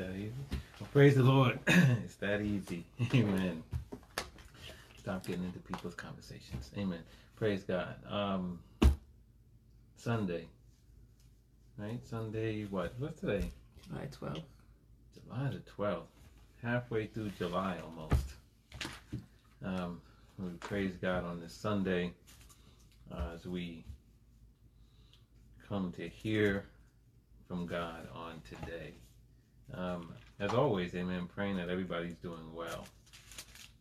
that easy? Well, praise the Lord. it's that easy. Amen. Stop getting into people's conversations. Amen. Praise God. Um, Sunday. Right? Sunday, what? What's today? July 12th. July the 12th. Halfway through July almost. Um, we praise God on this Sunday uh, as we come to hear from God on today. Um, as always, amen, praying that everybody's doing well.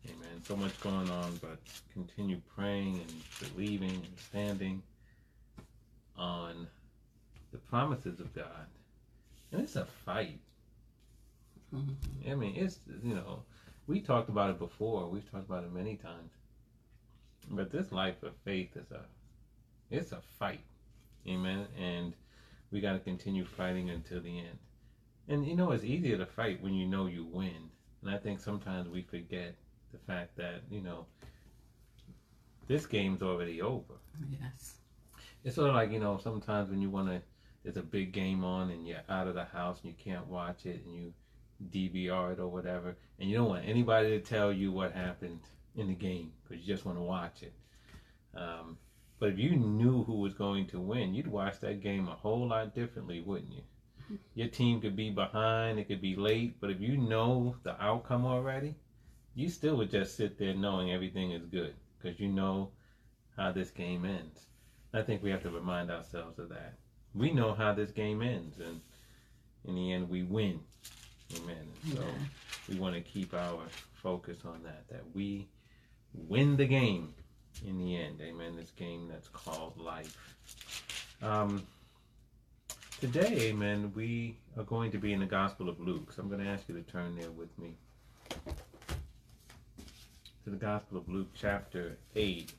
Amen. So much going on, but continue praying and believing and standing on the promises of God. And it's a fight. Mm-hmm. I mean, it's, you know, we talked about it before. We've talked about it many times. But this life of faith is a, it's a fight. Amen. And we got to continue fighting until the end. And you know, it's easier to fight when you know you win. And I think sometimes we forget the fact that, you know, this game's already over. Yes. It's sort of like, you know, sometimes when you want to, there's a big game on and you're out of the house and you can't watch it and you DVR it or whatever. And you don't want anybody to tell you what happened in the game because you just want to watch it. Um, but if you knew who was going to win, you'd watch that game a whole lot differently, wouldn't you? Your team could be behind, it could be late, but if you know the outcome already, you still would just sit there knowing everything is good because you know how this game ends. I think we have to remind ourselves of that. We know how this game ends, and in the end, we win. Amen. And so Amen. we want to keep our focus on that, that we win the game in the end. Amen. This game that's called life. Um, today, amen, we are going to be in the Gospel of Luke. So I'm going to ask you to turn there with me to the Gospel of Luke, chapter 8.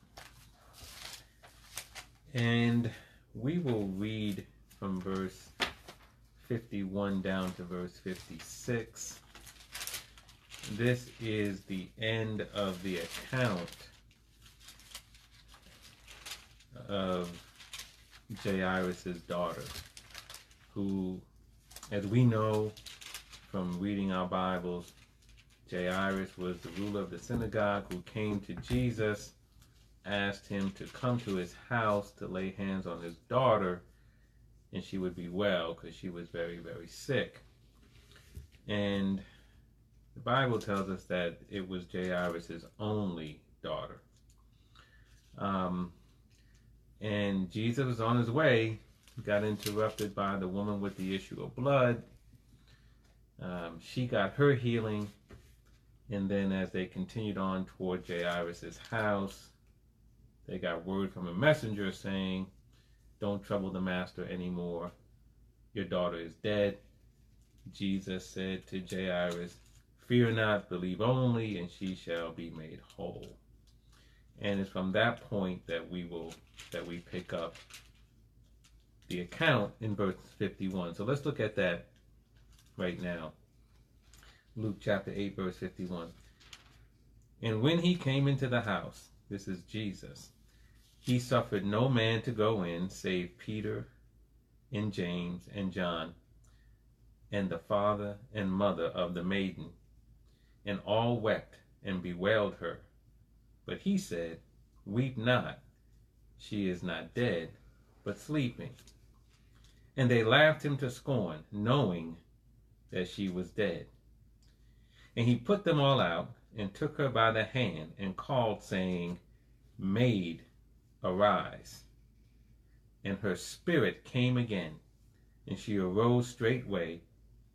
And we will read from verse 51 down to verse 56. This is the end of the account of Jairus' daughter, who, as we know from reading our Bibles, Jairus was the ruler of the synagogue who came to Jesus, asked him to come to his house to lay hands on his daughter, and she would be well because she was very, very sick. And the Bible tells us that it was Jairus' only daughter. Um, and Jesus was on his way, got interrupted by the woman with the issue of blood. Um, she got her healing, and then as they continued on toward Jairus' house, they got word from a messenger saying, Don't trouble the master anymore. Your daughter is dead. Jesus said to Jairus, Fear not, believe only, and she shall be made whole. And it's from that point that we will that we pick up the account in verse 51. So let's look at that right now. Luke chapter 8, verse 51. And when he came into the house, this is Jesus, he suffered no man to go in save Peter and James and John and the father and mother of the maiden. And all wept and bewailed her. But he said, Weep not, she is not dead, but sleeping. And they laughed him to scorn, knowing that she was dead. And he put them all out, and took her by the hand, and called, saying, Maid, arise. And her spirit came again, and she arose straightway,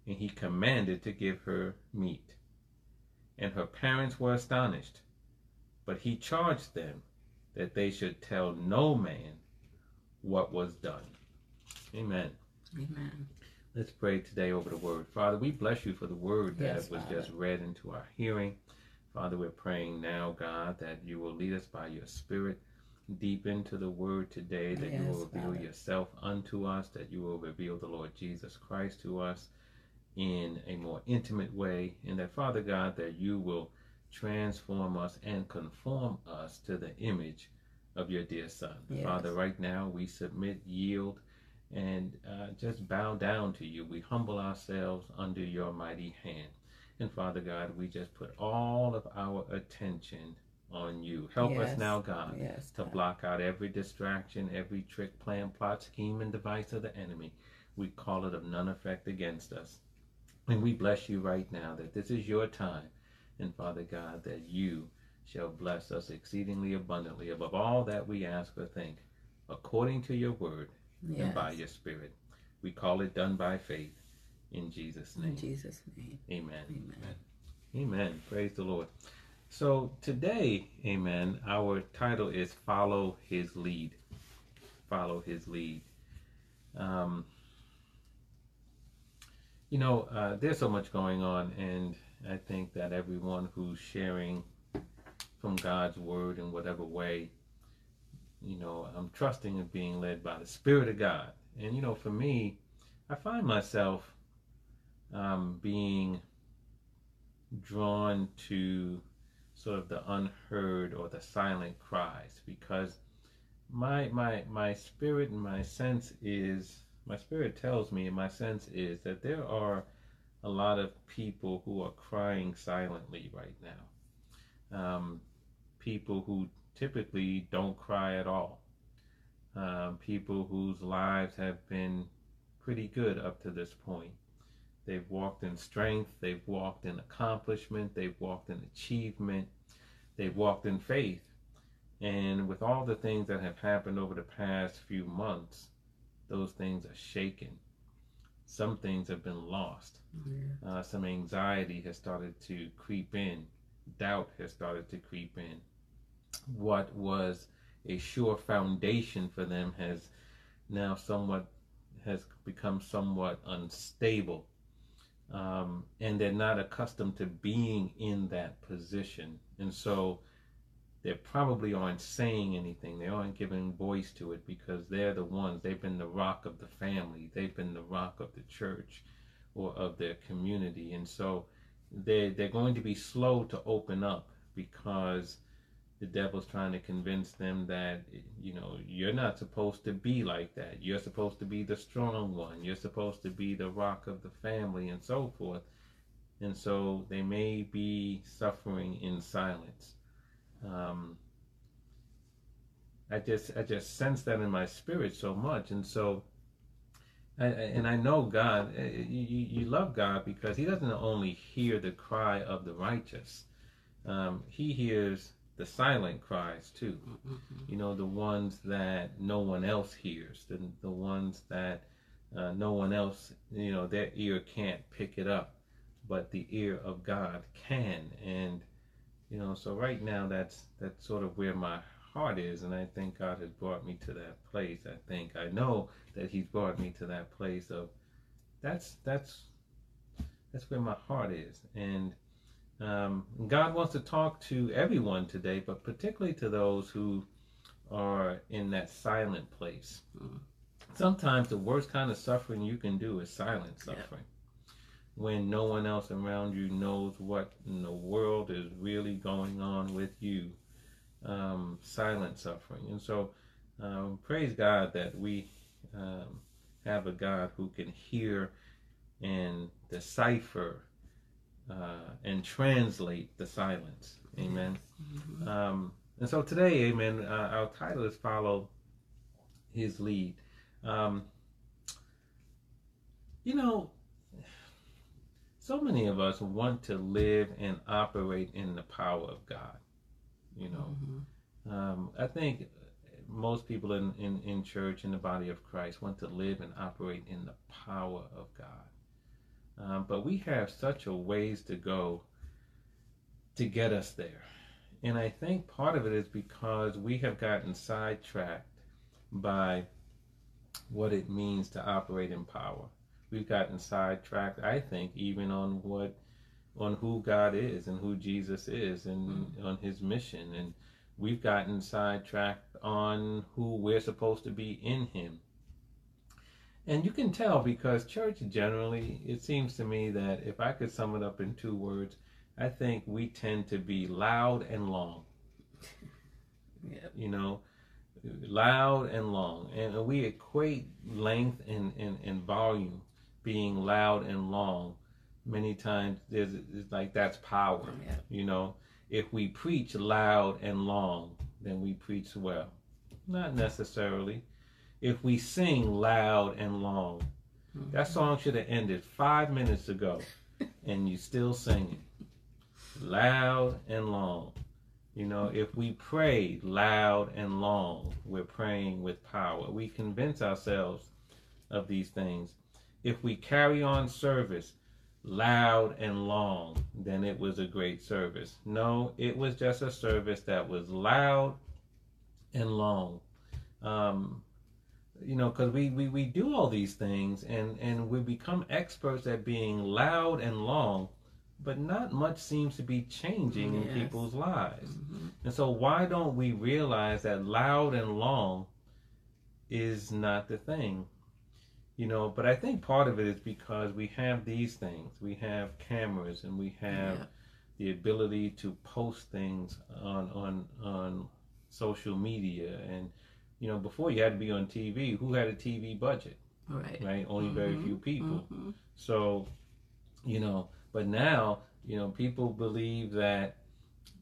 and he commanded to give her meat. And her parents were astonished, but he charged them that they should tell no man what was done. Amen. Amen. Let's pray today over the word. Father, we bless you for the word that Yes, was Father. just read into our hearing. Father, we're praying now, God, that you will lead us by your spirit deep into the word today, that you will reveal Father. yourself unto us, that you will reveal the Lord Jesus Christ to us in a more intimate way, and that, Father God, that you will transform us and conform us to the image of your dear Son. Yes. Father, right now we submit, yield, and uh, just bow down to you. We humble ourselves under your mighty hand. And Father God, we just put all of our attention on you. Help Yes. us now, God, Yes. to God. block out every distraction, every trick, plan, plot, scheme, and device of the enemy. We call it of none effect against us. And we bless you right now that this is your time. And Father God, that you shall bless us exceedingly abundantly above all that we ask or think, according to your word and by your spirit. We call it done by faith. In Jesus' In name. Jesus' name. Amen. Amen. Amen. Praise the Lord. So today, amen, our title is Follow His Lead. Follow His Lead. Um, you know, uh, there's so much going on, and I think that everyone who's sharing from God's Word in whatever way, you know, I'm trusting and being led by the Spirit of God. And, you know, for me, I find myself um, being drawn to sort of the unheard or the silent cries because my my my spirit and my sense is my spirit tells me and my sense is that there are a lot of people who are crying silently right now um, people who typically don't cry at all um, people whose lives have been pretty good up to this point They've walked in strength, they've walked in accomplishment, they've walked in achievement, they've walked in faith. And with all the things that have happened over the past few months, those things are shaken. Some things have been lost. Yeah. Uh, some anxiety has started to creep in, doubt has started to creep in. What was a sure foundation for them has now somewhat has become somewhat unstable um, and they're not accustomed to being in that position. And so they probably aren't saying anything. They aren't giving voice to it because they're the ones. They've been the rock of the family. They've been the rock of the church or of their community. And so they they're going to be slow to open up because the devil's trying to convince them that you know you're not supposed to be like that. You're supposed to be the strong one. You're supposed to be the rock of the family and so forth. And so they may be suffering in silence. Um, i just i just sense that in my spirit so much. And so I, and I know God, you, you you love God because He doesn't only hear the cry of the righteous, um, He hears the silent cries too. Mhm. You know, the ones that no one else hears, the, the ones that uh, no one else, you know, their ear can't pick it up, but the ear of God can. And, you know, so right now that's, that's sort of where my heart is. And I think God has brought me to that place. I think, I know that He's brought me to that place of that's, that's, that's where my heart is. And, um, God wants to talk to everyone today, but particularly to those who are in that silent place. Mhm. Sometimes the worst kind of suffering you can do is silent Yeah. suffering. When no one else around you knows what in the world is really going on with you. Um, silent suffering. And so, um, praise God that we um, have a God who can hear and decipher uh, and translate the silence. Amen. Mhm. Um, and so today, amen, uh, our title is Follow His Lead. Um, you know, so many of us want to live and operate in the power of God. You know, Mhm. um, I think most people in, in, in church, in the body of Christ, want to live and operate in the power of God. Um, but we have such a ways to go to get us there. And I think part of it is because we have gotten sidetracked by what it means to operate in power. We've gotten sidetracked, I think, even on what on who God is and who Jesus is and on his mission and we've gotten sidetracked on who we're supposed to be in him. And you can tell because church generally, it seems to me that if I could sum it up in two words, I think we tend to be loud and long. Yep. You know, loud and long, and we equate length and, and, and volume being loud and long. Many times, there's it's like that's power. Yeah. You know, if we preach loud and long, then we preach well. Not necessarily. If we sing loud and long, that song should have ended five minutes ago, and you still singing loud and long. You know, if we pray loud and long, we're praying with power. We convince ourselves of these things. If we carry on service loud and long, then it was a great service. No, it was just a service that was loud and long. Um, you know, because we, we, we do all these things and, and we become experts at being loud and long, but not much seems to be changing in people's lives. Mhm. And so, why don't we realize that loud and long is not the thing? You know, but I think part of it is because we have these things. We have cameras and we have Yeah. the ability to post things on on on social media and you know before you had to be on TV who had a TV budget Right. right only very Mhm. few people Mhm. so you know but now you know people believe that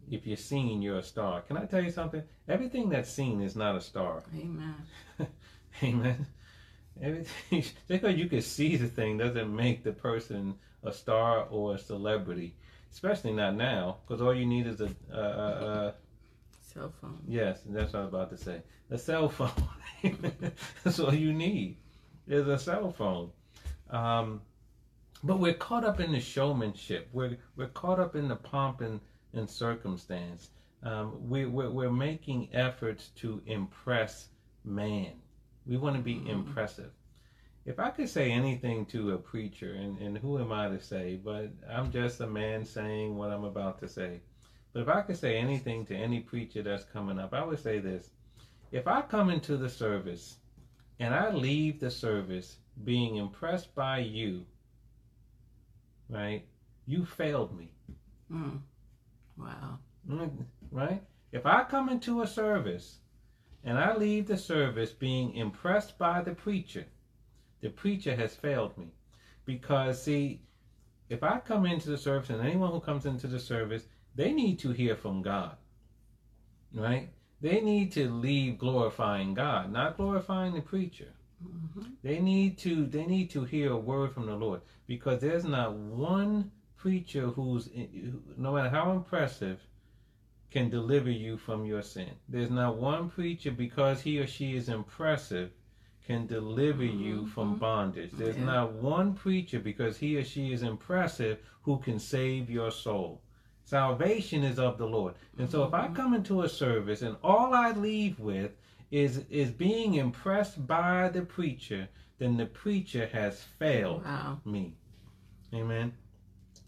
if you're seen you're a star can I tell you something everything that's seen is not a star Amen. Amen. Everything just because you can see the thing doesn't make the person a star or a celebrity, especially not now, because all you need is a, a Cell phone. yes, that's what I was about to say, a cell phone. that's all you need is a cell phone. Um, but we're caught up in the showmanship. We're we're caught up in the pomp and, and circumstance. Um, we, we're, we're making efforts to impress man. We want to be Mhm. impressive. If I could say anything to a preacher, and, and who am I to say, but I'm just a man saying what I'm about to say. But if I could say anything to any preacher that's coming up, I would say this. If I come into the service and I leave the service being impressed by you, right, you failed me. Mm. Wow. Mm, right? If I come into a service and I leave the service being impressed by the preacher, the preacher has failed me. Because, see, if I come into the service and anyone who comes into the service, they need to hear from God, right? They need to leave glorifying God, not glorifying the preacher. hmm They need to they need to hear a word from the Lord because there's not one preacher who's no matter how impressive can deliver you from your sin. There's not one preacher because he or she is impressive can deliver you from Mhm. bondage. There's Yeah. not one preacher because he or she is impressive who can save your soul. Salvation is of the Lord. And so if I Mhm. come into a service and all I leave with is is being impressed by the preacher, then the preacher has failed Wow. me. Amen.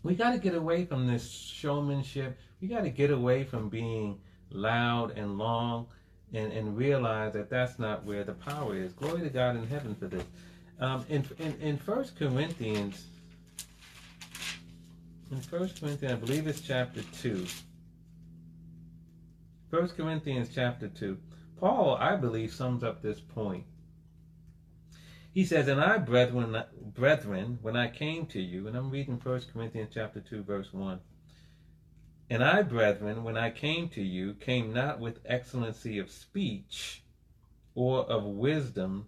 We got to get away from this showmanship. We got to get away from being loud and long and, and realize that that's not where the power is. Glory to God in heaven for this. Um, in, in, in 1 Corinthians, in 1 Corinthians, I believe it's chapter 2. 1 Corinthians chapter 2. Paul, I believe, sums up this point. He says, And I, brethren, brethren, when I came to you, and I'm reading 1 Corinthians chapter 2, verse 1. And I, brethren, when I came to you, came not with excellency of speech or of wisdom,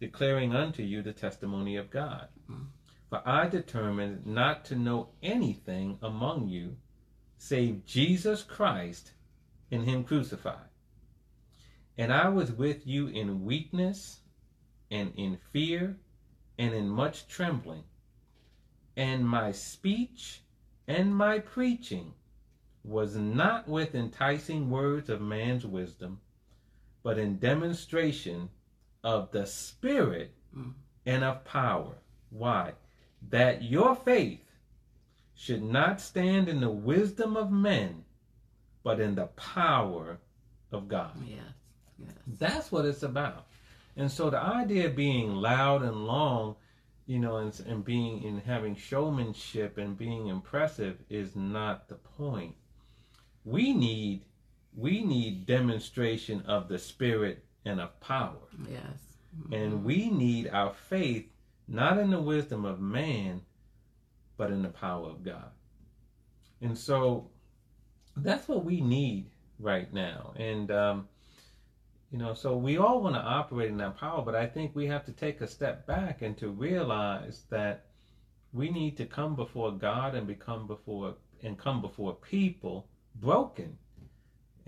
declaring unto you the testimony of God. Mm. For I determined not to know anything among you save Jesus Christ and Him crucified. And I was with you in weakness and in fear and in much trembling. And my speech and my preaching was not with enticing words of man's wisdom, but in demonstration of the Spirit Mm. and of power. Why? That your faith should not stand in the wisdom of men, but in the power of God. Yes. Yes. That's what it's about. And so the idea of being loud and long, you know, and, and being and having showmanship and being impressive is not the point. We need we need demonstration of the Spirit and of power. Yes. And mm-hmm. we need our faith not in the wisdom of man, but in the power of God. And so that's what we need right now. And, um, you know, so we all want to operate in that power, but I think we have to take a step back and to realize that we need to come before God and become before and come before people broken.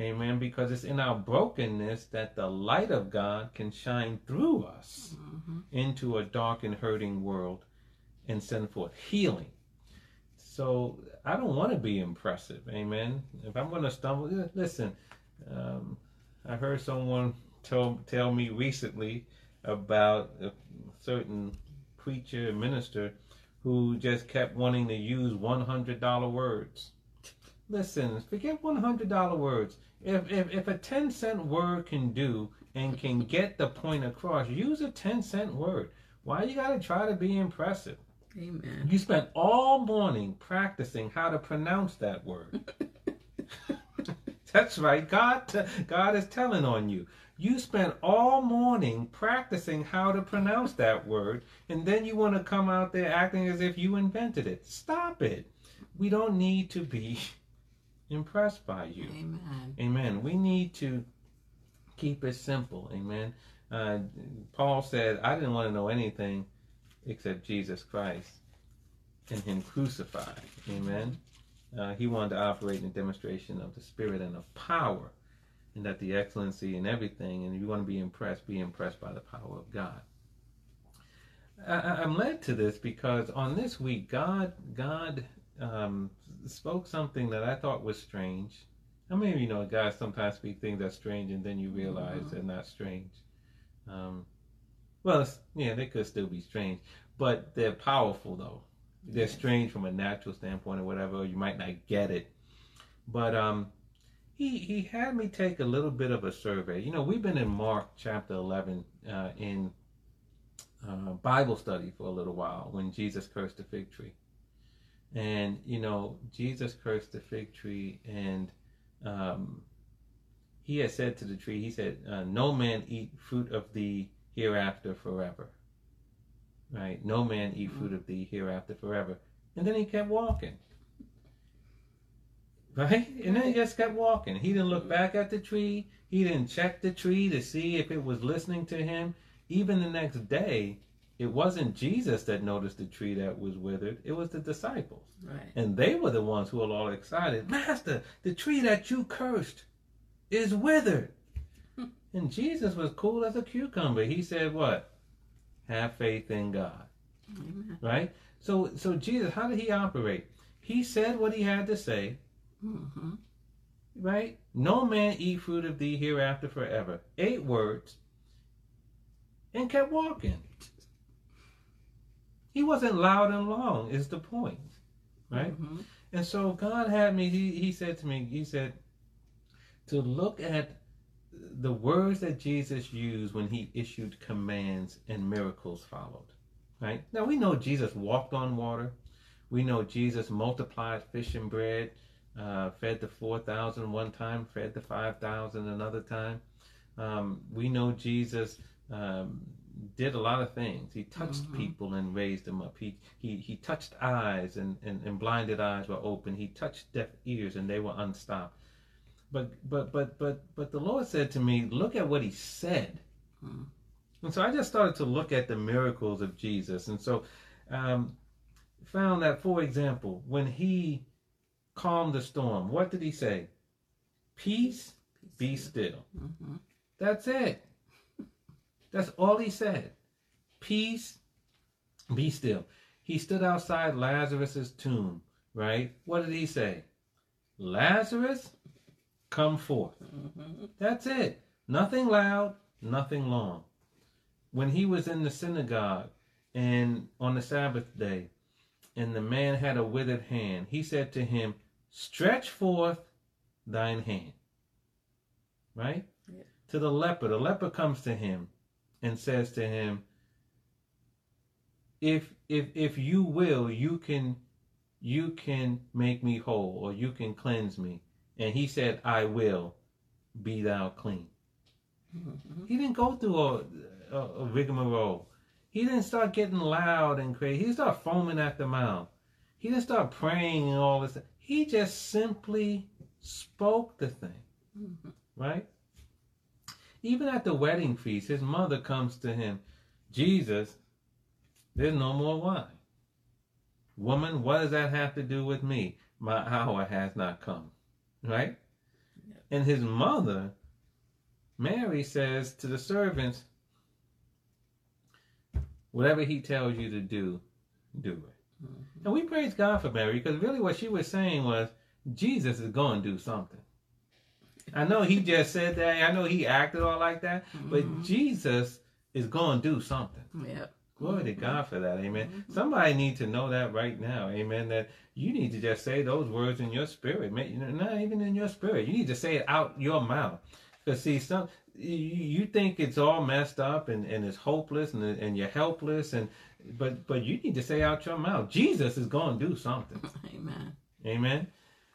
Amen. Because it's in our brokenness that the light of God can shine through us Mm-hmm. into a dark and hurting world and send forth healing. So I don't want to be impressive. Amen. If I'm going to stumble, listen, um, I heard someone tell, tell me recently about a certain preacher, minister, who just kept wanting to use $100 words. Listen, forget $100 words. If, if, if a 10 cent word can do and can get the point across, use a 10 cent word. Why you got to try to be impressive? Amen. You spent all morning practicing how to pronounce that word. That's right. God, God is telling on you. You spent all morning practicing how to pronounce that word, and then you want to come out there acting as if you invented it. Stop it. We don't need to be impressed by you. Amen. Amen. We need to keep it simple. Amen. Uh, Paul said, I didn't want to know anything except Jesus Christ and Him crucified. Amen. Uh, he wanted to operate in a demonstration of the Spirit and of power, and that the excellency in everything. And if you want to be impressed, be impressed by the power of God. I, I'm led to this because on this week, God, God um, spoke something that I thought was strange. I mean, you know, guys sometimes speak things that's strange, and then you realize Mhm. they're not strange. Um, well, it's, yeah, they could still be strange, but they're powerful though. They're Yes. strange from a natural standpoint or whatever. You might not get it, but um, he he had me take a little bit of a survey. You know, we've been in Mark chapter eleven uh, in uh, Bible study for a little while when Jesus cursed the fig tree, and you know Jesus cursed the fig tree, and um, he had said to the tree, he said, uh, "No man eat fruit of thee hereafter forever." Right? No man eat fruit of thee hereafter forever. And then he kept walking. Right? And then he just kept walking. He didn't look back at the tree. He didn't check the tree to see if it was listening to him. Even the next day, it wasn't Jesus that noticed the tree that was withered, it was the disciples. Right. And they were the ones who were all excited. Master, the tree that you cursed is withered. and Jesus was cool as a cucumber. He said, What? Have faith in God. Amen. Right? So so Jesus, how did he operate? He said what he had to say, Mm-hmm. right? No man eat fruit of thee hereafter forever. Eight words and kept walking. He wasn't loud and long, is the point. Right? Mm-hmm. And so God had me, he, he said to me, he said, to look at the words that Jesus used when he issued commands and miracles followed. Right? Now we know Jesus walked on water. We know Jesus multiplied fish and bread, uh, fed the 4,000 one time, fed the 5,000 another time. Um, we know Jesus um, did a lot of things. He touched Mhm. people and raised them up. He he, he touched eyes and, and, and blinded eyes were open. He touched deaf ears and they were unstopped. But but but but but the Lord said to me, look at what he said. Mm. And so I just started to look at the miracles of Jesus. And so um, found that, for example, when he calmed the storm, what did he say? Peace, be still. Mm-hmm. That's it. That's all he said. Peace, be still. He stood outside Lazarus's tomb, right? What did he say? Lazarus, come forth. Mm-hmm. That's it. Nothing loud, nothing long. When he was in the synagogue and on the Sabbath day, and the man had a withered hand, he said to him, Stretch forth thine hand. Right? Yeah. To the leper. The leper comes to him and says to him, If if if you will, you can you can make me whole or you can cleanse me. And he said, I will be thou clean. Mhm. He didn't go through a, a, a rigmarole. He didn't start getting loud and crazy. He didn't start foaming at the mouth. He didn't start praying and all this. He just simply spoke the thing, Mhm. right? Even at the wedding feast, his mother comes to him, Jesus, there's no more wine. Woman, what does that have to do with me? My hour has not come, right? And his mother, Mary, says to the servants, whatever he tells you to do, do it. Mhm. And we praise God for Mary because really what she was saying was Jesus is going to do something. I know he just said that. I know he acted all like that, but Mhm. Jesus is going to do something. Yep. Glory to Mhm. God for that. Amen. Mhm. Somebody need to know that right now. Amen. That you need to just say those words in your spirit. May- you know, Not even in your spirit. You need to say it out your mouth. Because see, some you, you think it's all messed up and, and it's hopeless and, and you're helpless and but but you need to say out your mouth. Jesus is going to do something. Amen. Amen.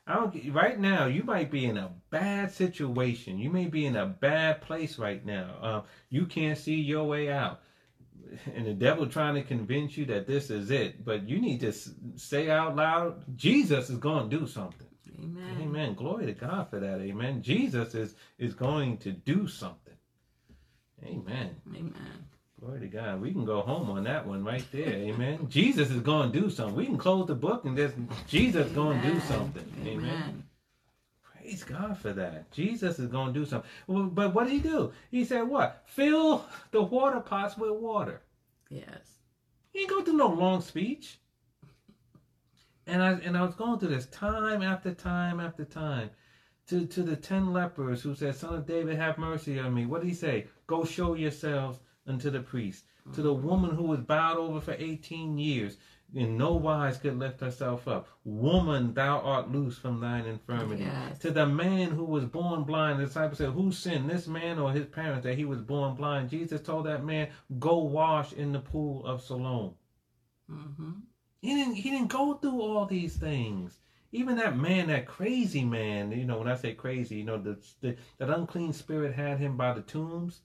I don't. Right now, you might be in a bad situation. You may be in a bad place right now. Uh, you can't see your way out, and the devil trying to convince you that this is it. But you need to say out loud, Jesus is going to do something. Amen. Amen. Glory to God for that. Amen. Jesus is is going to do something. Amen. Amen. Glory to God. We can go home on that one right there. Amen. Jesus is going to do something. We can close the book and just Jesus going to do something. Amen. Amen. Praise God for that. Jesus is going to do something. Well, but what did he do? He said, "What? Fill the water pots with water." Yes. He ain't going to do no long speech. And I and I was going through this time after time after time. To to the ten lepers who said, Son of David, have mercy on me. What did he say? Go show yourselves unto the priest. To the woman who was bowed over for eighteen years, in no wise could lift herself up. Woman, thou art loose from thine infirmity. Yes. To the man who was born blind, the disciple said, Who sinned, this man or his parents, that he was born blind? Jesus told that man, Go wash in the pool of Siloam. Mm-hmm. He didn't he didn't go through all these things. Even that man, that crazy man, you know, when I say crazy, you know, the, the that unclean spirit had him by the tombs.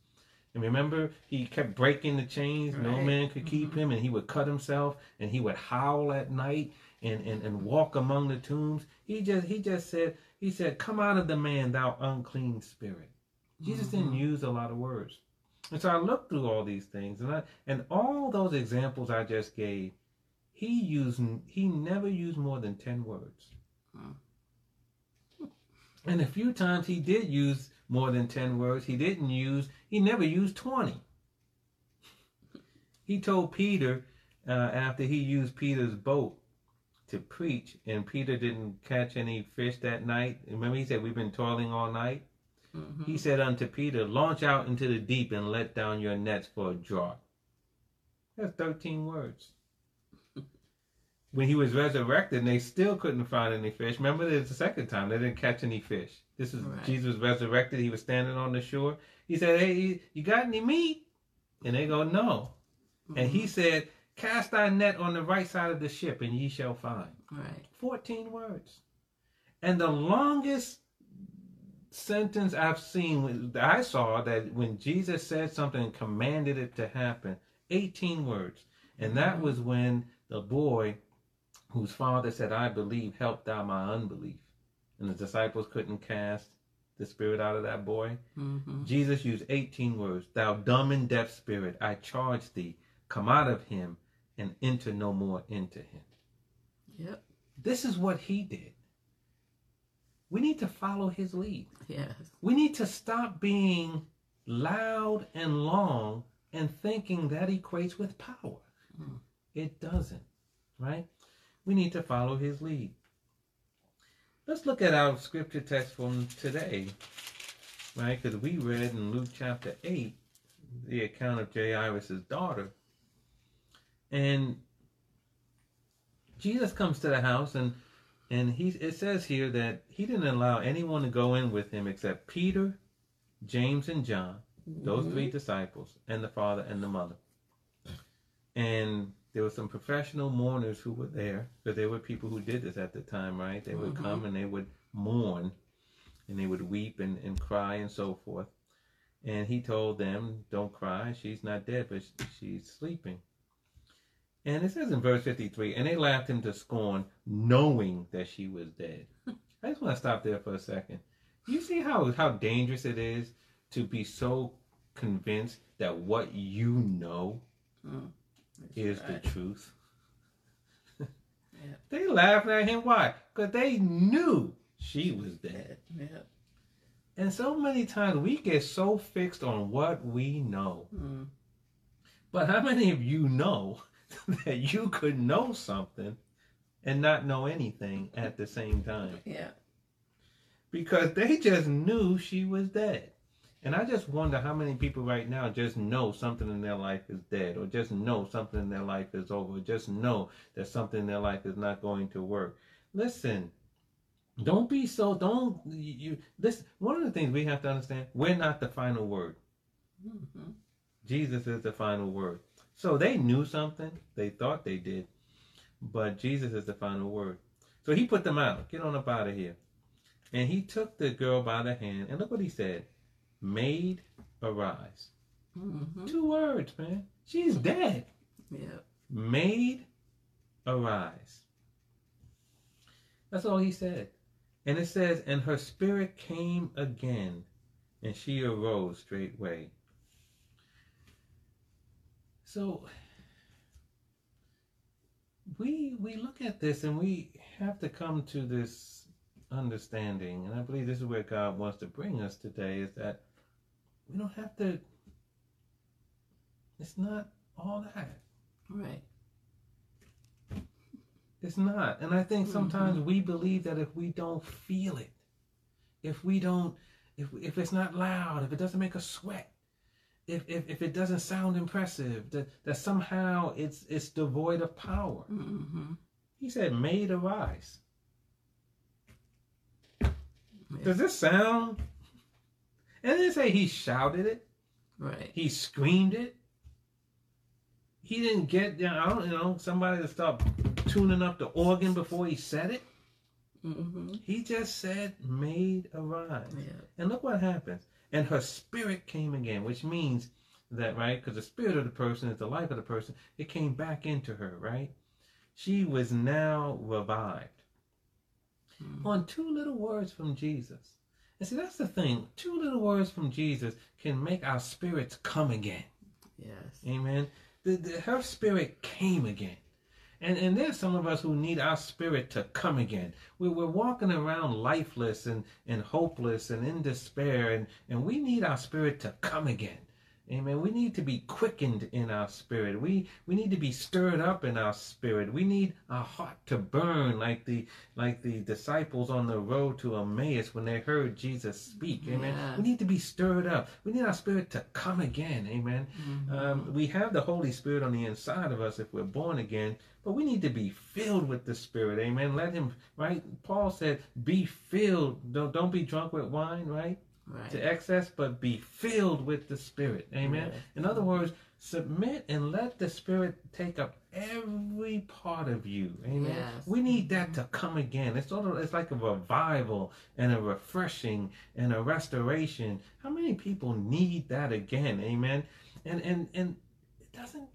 And remember, he kept breaking the chains. No man could keep Mhm. him, and he would cut himself, and he would howl at night and, and, and walk among the tombs. He just he just said he said, "Come out of the man, thou unclean spirit." Jesus didn't Mhm. use a lot of words, and so I looked through all these things, and I and all those examples I just gave, he used he never used more than ten words. Mm. And a few times he did use more than 10 words. He didn't use, he never used 20. He told Peter, uh, after he used Peter's boat to preach, and Peter didn't catch any fish that night. Remember, he said, We've been toiling all night. Mm-hmm. He said unto Peter, Launch out into the deep and let down your nets for a draught. That's 13 words. When he was resurrected, and they still couldn't find any fish. Remember, there's the second time they didn't catch any fish. This is Right. Jesus resurrected. He was standing on the shore. He said, Hey, you got any meat? And they go, No. And Mm-hmm. he said, Cast thy net on the right side of the ship, and ye shall find. Right. 14 words. And the longest sentence I've seen, I saw that when Jesus said something and commanded it to happen, 18 words. And that Mhm. was when the boy whose father said, I believe, help thou my unbelief. And the disciples couldn't cast the spirit out of that boy. Mm-hmm. Jesus used 18 words. Thou dumb and deaf spirit, I charge thee, come out of him and enter no more into him. Yep. This is what he did. We need to follow his lead. Yes. We need to stop being loud and long and thinking that equates with power. Mm. It doesn't, right? We need to follow his lead. Let's look at our scripture text from today, right? Because we read in Luke chapter 8 the account of Jairus' daughter. And Jesus comes to the house and and he it says here that he didn't allow anyone to go in with him except Peter, James, and John, those Mhm. three disciples, and the father and the mother. And there were some professional mourners who were there, because there were people who did this at the time, right? They would Mhm. come and they would mourn and they would weep and, and cry and so forth. And he told them, Don't cry, she's not dead, but she's sleeping. And it says in verse 53, and they laughed him to scorn, knowing that she was dead. I just want to stop there for a second. You see how, how dangerous it is to be so convinced that what you know Mm, is right. the truth? Yeah. They laughed at him. Why? Because they knew she was dead. Yep. And so many times we get so fixed on what we know. Mm, But how many of you know that you could know something and not know anything at the same time? yeah. Because they just knew she was dead. And I just wonder how many people right now just know something in their life is dead, or just know something in their life is over, or just know that something in their life is not going to work. Listen, don't be so, don't, you, this, one of the things we have to understand, we're not the final word. hmm Jesus is the final word. So they knew something, they thought they did, but Jesus is the final word. So he put them out. Get on up out of here. And he took the girl by the hand, and look what he said Maid, arise. hmm Two words, man. She's dead. Yeah. Maid arise. That's all he said. And it says, and her spirit came again, and she arose straightway. So we we look at this and we have to come to this understanding, and I believe this is where God wants to bring us today, is that we don't have to it's not all that. Right. It's not. And I think sometimes we believe that if we don't feel it, if we don't, if, if it's not loud, if it doesn't make us sweat, if, if, if it doesn't sound impressive, that, that somehow it's, it's devoid of power. hmm He said, maid arise. Yeah. Does this sound? And then say he shouted it, Right. he screamed it. He didn't get, know, I don't you know, somebody to start tuning up the organ before he said it. hmm He just said, maid arise. Yeah. And look what happens. And her spirit came again, which means that, right? Because the spirit of the person is the life of the person. It came back into her, right? She was now revived Mhm. on two little words from Jesus. And see, that's the thing. Two little words from Jesus can make our spirits come again. Yes. Amen. The, the, her spirit came again. And, and there's some of us who need our spirit to come again. We, we're walking around lifeless and, and hopeless and in despair, and, and we need our spirit to come again. Amen. We need to be quickened in our spirit. We we need to be stirred up in our spirit. We need our heart to burn like the like the disciples on the road to Emmaus when they heard Jesus speak. Amen. We need to be stirred up. We need our spirit to come again. Amen. Mhm. Um, we have the Holy Spirit on the inside of us if we're born again, but we need to be filled with the Spirit. Amen. Let Him, right? Paul said, be filled. Don't, don't be drunk with wine, right? Right. To excess, but be filled with the Spirit. Amen. Yes. In other words, submit and let the Spirit take up every part of you. Amen. Yes. We need that mm-hmm. to come again. It's sort of it's like a revival and a refreshing and a restoration. How many people need that again? Amen. And and and it doesn't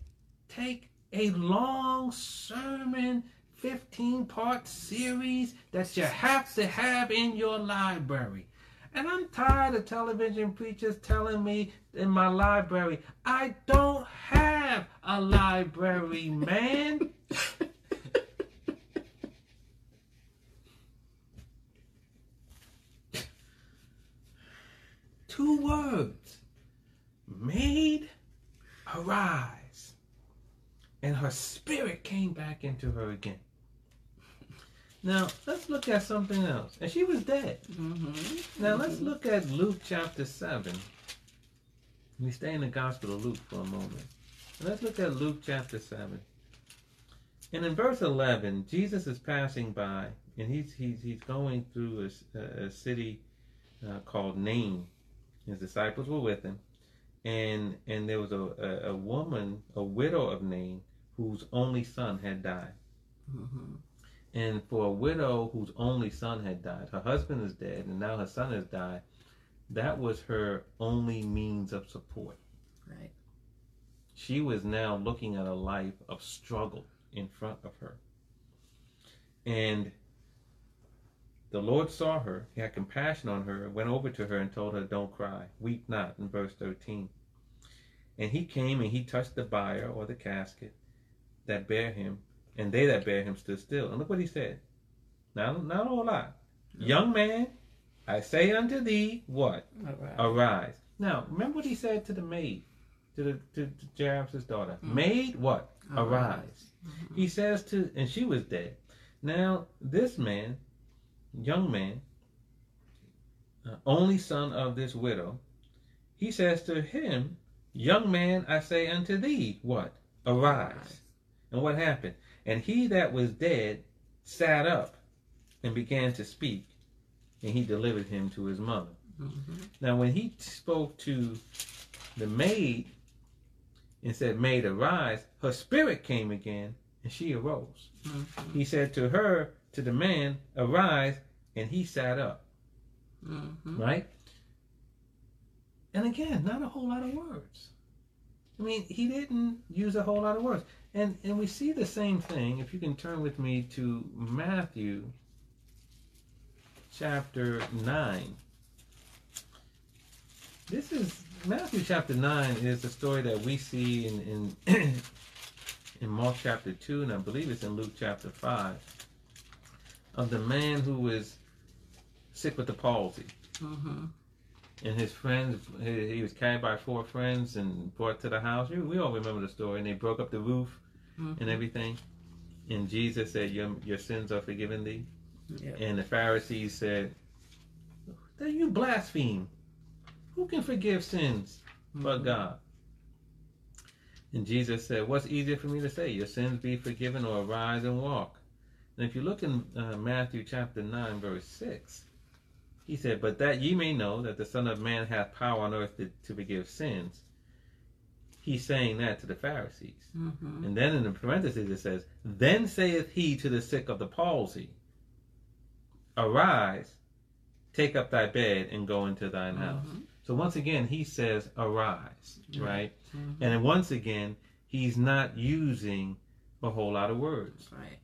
take a long sermon 15 part series that you have to have in your library. And I'm tired of television preachers telling me in my library, I don't have a library, man. Two words maid arise. And her spirit came back into her again. Now, let's look at something else. And she was dead. Mm-hmm. Now let's look at Luke chapter 7. We stay in the Gospel of Luke for a moment. Let's look at Luke chapter 7. And in verse 11, Jesus is passing by, and he's, he's, he's going through a, a city uh, called Nain. His disciples were with him. And, and there was a, a, a woman, a widow of Nain, whose only son had died. Mm-hmm. And for a widow whose only son had died, her husband is dead, and now her son has died, that was her only means of support. Right. She was now looking at a life of struggle in front of her. And the Lord saw her, he had compassion on her, went over to her and told her, Don't cry, weep not, in verse 13. And he came and he touched the bier or the casket that bare him, and they that bare him stood still. And look what he said. Now, not a whole lot. Young man, I say unto thee, what? Right. Arise. Now, remember what he said to the maid, to the to, to Jairus' daughter. Mhm. Maid, what? Arise. Arise. Mhm. He says to, and she was dead. Now, this man, young man, uh, only son of this widow, he says to him, Young man, I say unto thee, what? Arise. And what happened? And he that was dead sat up and began to speak, and he delivered him to his mother. Mhm. Now, when he spoke to the maid and said, Maid, arise, her spirit came again, and she arose. Mhm. He said to her, to the man, Arise, and he sat up. Mhm. Right? And again, not a whole lot of words. I mean, he didn't use a whole lot of words. And and we see the same thing, if you can turn with me to Matthew chapter 9. This is Matthew chapter 9 is the story that we see in in, in Mark chapter 2, and I believe it's in Luke chapter 5, of the man who was sick with the palsy Mhm. And his friends he, he was carried by four friends and brought to the house we, we all remember the story and they broke up the roof Mhm. and everything and jesus said your, your sins are forgiven thee Yeah. and the pharisees said that you blaspheme who can forgive sins but Mhm. god and jesus said what's easier for me to say your sins be forgiven or arise and walk and if you look in uh, matthew chapter 9 verse 6 he said, But that ye may know that the Son of Man hath power on earth to, to forgive sins. He's saying that to the Pharisees. Mhm. And then in the parentheses it says, Then saith he to the sick of the palsy, Arise, take up thy bed, and go into thine house. Mhm. So once again, he says, Arise, Right. right? And once again, he's not using a whole lot of words. Right.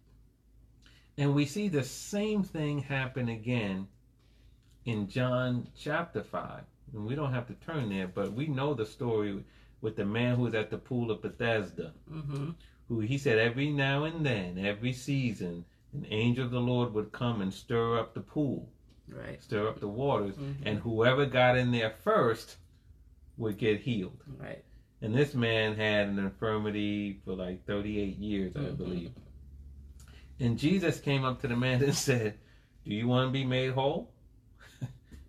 And we see the same thing happen again in John chapter 5. And we don't have to turn there, but we know the story with the man who was at the pool of Bethesda, Mhm. who he said every now and then, every season, an angel of the Lord would come and stir up the pool, Right. stir up the waters, Mhm. and whoever got in there first would get healed. Right. And this man had an infirmity for like 38 years, I Mhm. believe. And Jesus came up to the man and said, Do you want to be made whole?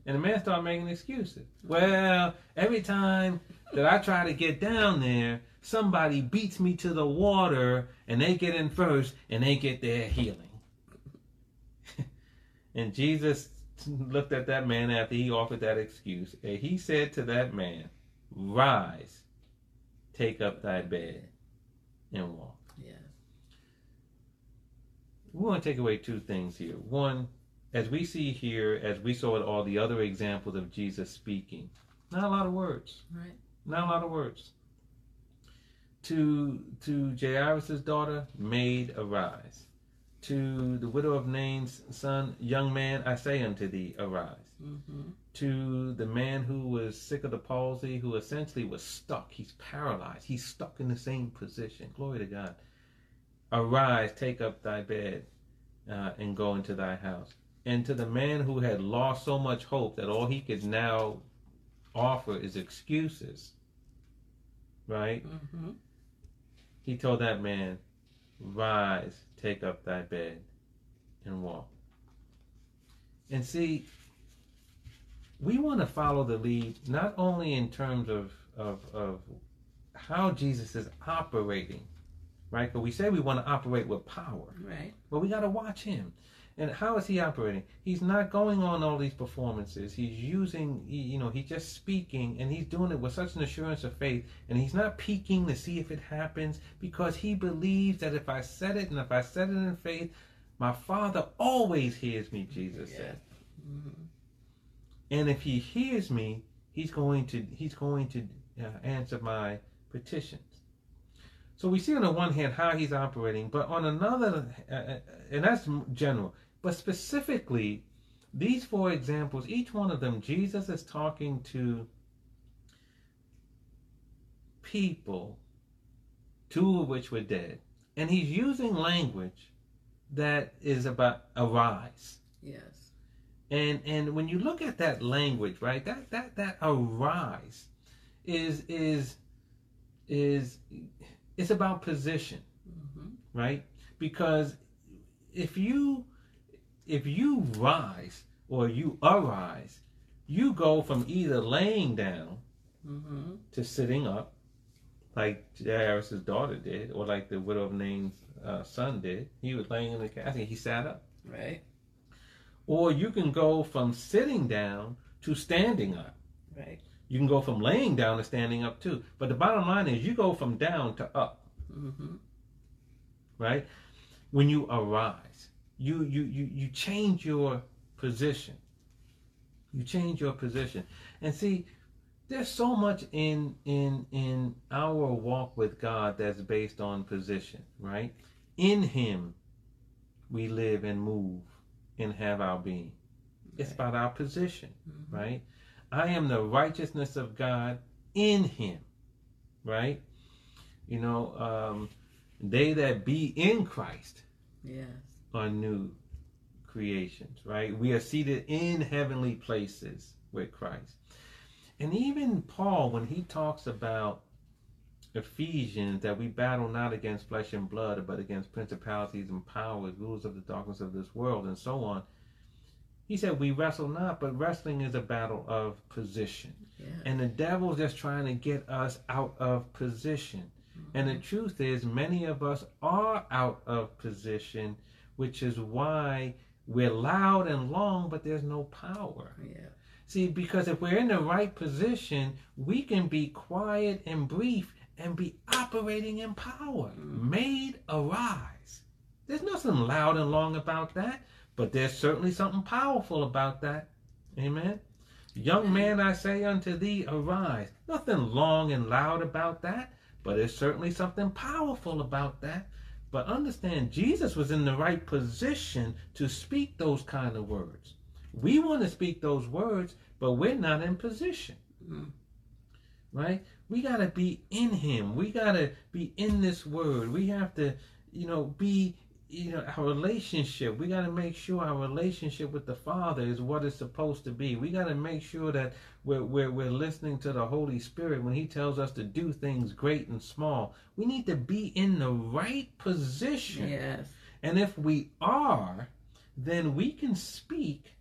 And the man started making excuses. Well, every time that I try to get down there, somebody beats me to the water and they get in first and they get their healing. and Jesus looked at that man after he offered that excuse and he said to that man, Rise, take up thy bed, and walk. Yeah. We want to take away two things here. One, as we see here, as we saw at all the other examples of Jesus speaking, not a lot of words. Right. Not a lot of words. To to Jairus' daughter, maid arise. To the widow of Nain's son, young man, I say unto thee, arise. Mhm. To the man who was sick of the palsy, who essentially was stuck, he's paralyzed, he's stuck in the same position. Glory to God. Arise, take up thy bed, uh, and go into thy house. And to the man who had lost so much hope that all he could now offer is excuses, right? Mhm. He told that man, Rise, take up thy bed, and walk. And see, we want to follow the lead not only in terms of, of, of how Jesus is operating, right? But we say we want to operate with power, Right. but we got to watch him. And how is he operating? He's not going on all these performances. He's using, you know, he's just speaking and he's doing it with such an assurance of faith. And he's not peeking to see if it happens because he believes that if I said it and if I said it in faith, My Father always hears me, Jesus Yeah. said. Mm-hmm. And if he hears me, he's going to he's going to uh, answer my petitions. So we see on the one hand how he's operating, but on another, uh, uh, and that's general, but specifically, these four examples, each one of them, Jesus is talking to people, two of which were dead, and he's using language that is about arise. Yes. And and when you look at that language, right, that that that arise is is is it's about position, Mm-hmm. right? Because if you if you rise or you arise, you go from either laying down Mm-hmm. to sitting up, like Jairus' daughter did, or like the widow of Nain's uh, son did. He was laying in the casket, he sat up. Right. Or you can go from sitting down to standing up. Right. You can go from laying down to standing up too. But the bottom line is you go from down to up, Mm-hmm. right? When you arise, you you you you change your position. You change your position. And see, there's so much in in in our walk with God that's based on position, right? In him we live and move and have our being. It's about our position. Mm-hmm. right? I am the righteousness of God in him, right? You know, um, they that be in Christ Yes. Are new creations, right? We are seated in heavenly places with Christ. And even Paul, when he talks about Ephesians, that we battle not against flesh and blood, but against principalities and powers, rulers of the darkness of this world, and so on. He said, We wrestle not, but wrestling is a battle of position. Yeah. And the devil's just trying to get us out of position. And the mm-hmm. truth is, many of us are out of position, which is why we're loud and long, but there's no power. Yeah. See, because if we're in the right position, we can be quiet and brief and be operating in power, mm. maid arise. There's nothing loud and long about that, but there's certainly something powerful about that. Amen. Young man, I say unto thee, arise. Nothing long and loud about that, but there's certainly something powerful about that. But understand, Jesus was in the right position to speak those kind of words. We want to speak those words, but we're not in position. Mm. Right? We got to be in Him. We got to be in this Word. We have to, you know, be, you know, our relationship. We got to make sure our relationship with the Father is what it's supposed to be. We got to make sure that we're, we're, we're listening to the Holy Spirit when He tells us to do things great and small. We need to be in the right position. Yes. And if we are, then we can speak,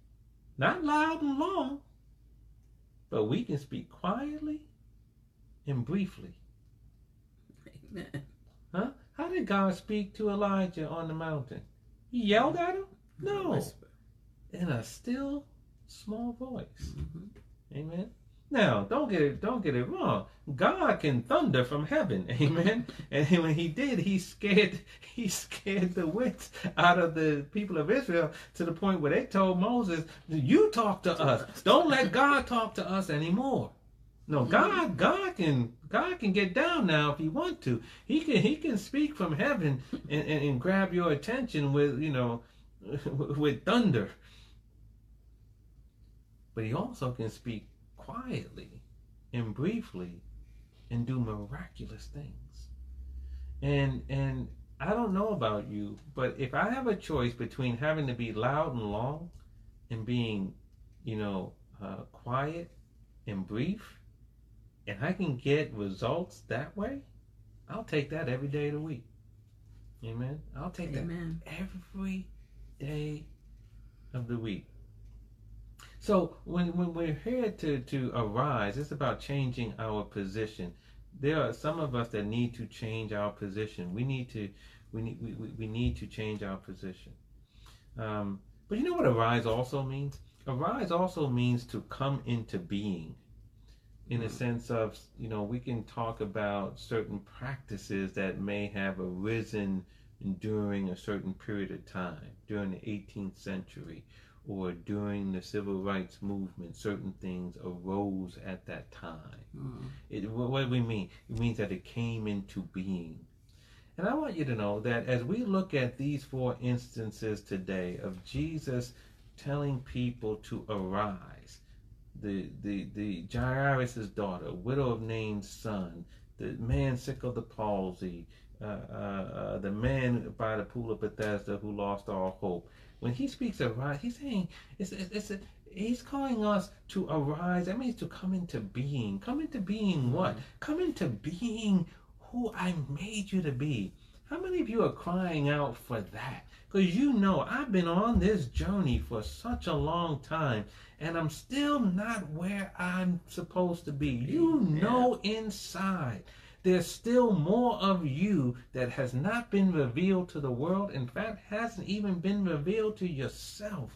not loud and long, but we can speak quietly and briefly. Amen. Huh? How did God speak to Elijah on the mountain? He yelled at him? No. In a still small voice. Mhm. Amen. Now, don't get it don't get it wrong. God can thunder from heaven. Amen. and when he did, he scared he scared the wits out of the people of Israel to the point where they told Moses, "You talk to us. Don't let God talk to us anymore." No, God God can God can get down now if he want to. He can he can speak from heaven and, and, and grab your attention with, you know, with thunder. But he also can speak quietly and briefly and do miraculous things. And and I don't know about you, but if I have a choice between having to be loud and long and being, you know, uh, quiet and brief, and I can get results that way, I'll take that every day of the week. Amen. I'll take that Amen. every day of the week. So when, when we're here to, to arise, it's about changing our position. There are some of us that need to change our position. We need to we need we, we need to change our position. Um, but you know what arise also means? Arise also means to come into being. In a sense of, you know, we can talk about certain practices that may have arisen during a certain period of time, during the 18th century, or during the civil rights movement, certain things arose at that time. Mm. It, what, what do we mean? It means that it came into being. And I want you to know that as we look at these four instances today of Jesus telling people to arise, the the the Jairus' daughter, widow of Nain's son, the man sick of the palsy, uh, uh, uh, the man by the pool of Bethesda who lost all hope. When he speaks of rise, he's saying it's it's, it's a, he's calling us to arise. That means to come into being. Come into being what? Come into being who I made you to be. How many of you are crying out for that? Because you know I've been on this journey for such a long time and I'm still not where I'm supposed to be. You know inside there's still more of you that has not been revealed to the world. In fact, hasn't even been revealed to yourself.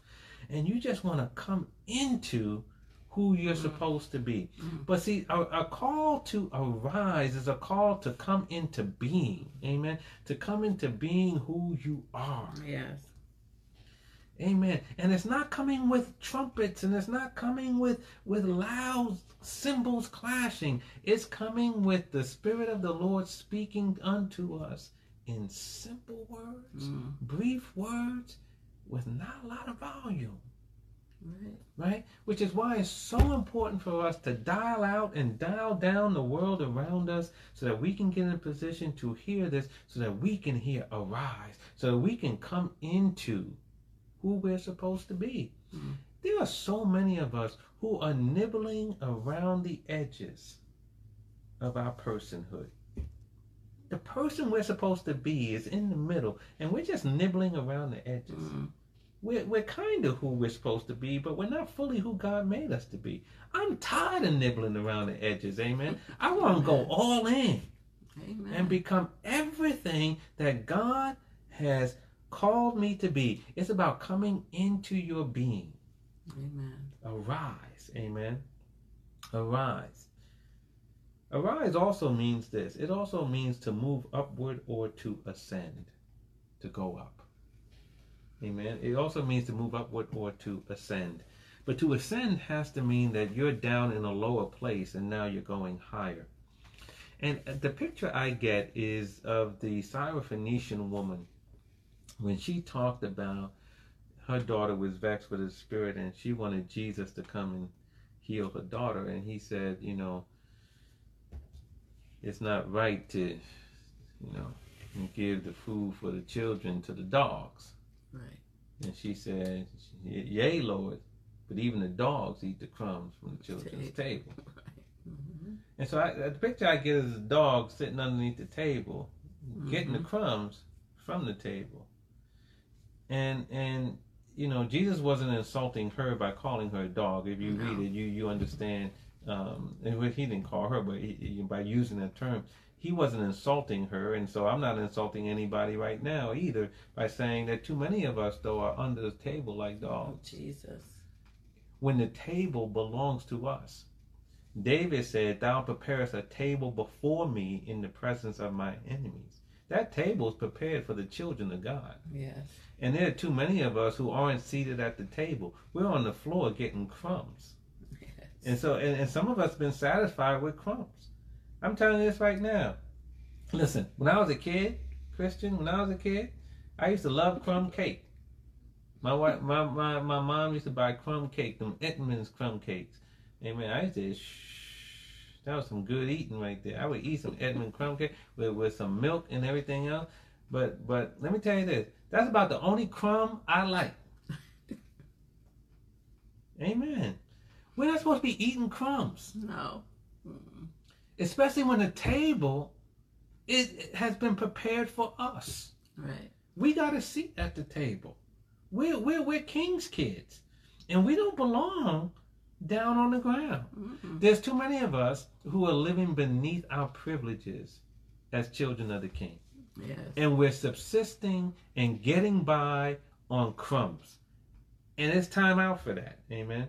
And you just want to come into who you're supposed to be. Mm. But see, a, a call to arise is a call to come into being. Amen. To come into being who you are. Yes. Amen. And it's not coming with trumpets and it's not coming with with loud cymbals clashing. It's coming with the spirit of the Lord speaking unto us in simple words, Mm. brief words with not a lot of volume, Right. right? Which is why it's so important for us to dial out and dial down the world around us so that we can get in a position to hear this so that we can hear arise, so that we can come into who we're supposed to be. Mm. There are so many of us who are nibbling around the edges of our personhood. The person we're supposed to be is in the middle, and we're just nibbling around the edges. Mm. We're, we're kind of who we're supposed to be, but we're not fully who God made us to be. I'm tired of nibbling around the edges, amen. I want to go all in Amen. and become everything that God has called me to be. It's about coming into your being. Amen. Arise. Amen. Arise. Arise also means this it also means to move upward or to ascend, to go up. Amen. It also means to move upward or to ascend. But to ascend has to mean that you're down in a lower place and now you're going higher. And the picture I get is of the Syrophoenician woman when she talked about her daughter was vexed with a spirit and she wanted Jesus to come and heal her daughter. And he said, you know, it's not right to, you know, give the food for the children to the dogs. Right. And she said, Yea, Lord, but even the dogs eat the crumbs from the children's table. Right. Mhm. And so I, the picture I get is a dog sitting underneath the table, getting the Mhm. crumbs from the table. And and you know Jesus wasn't insulting her by calling her a dog. If you No. read it, you you understand. Um, and he didn't call her, but he- by using that term, he wasn't insulting her. And so I'm not insulting anybody right now either by saying that too many of us though are under the table like oh, dogs. Oh, Jesus. when the table belongs to us. David said, Thou preparest a table before me in the presence of my enemies. That table is prepared for the children of God. Yes. And there are too many of us who aren't seated at the table. We're on the floor getting crumbs. Yes. And so, and, and some of us been satisfied with crumbs. I'm telling you this right now. Listen, when I was a kid, Christian, when I was a kid, I used to love crumb cake. My wife, my, my, my mom used to buy crumb cake, them Edmonds crumb cakes. Amen. I used to, shh, that was some good eating right there. I would eat some Edmund crumb cake with, with some milk and everything else. But but let me tell you this, that's about the only crumb I like. Amen. We're not supposed to be eating crumbs, No. Especially when the table it, has been prepared for us. Right. We got a seat at the table. We're, we're, we're king's kids, and we don't belong down on the ground. Mm-mm. There's too many of us who are living beneath our privileges as children of the king. Yes. and we're subsisting and getting by on crumbs. And it's time out for that. Amen.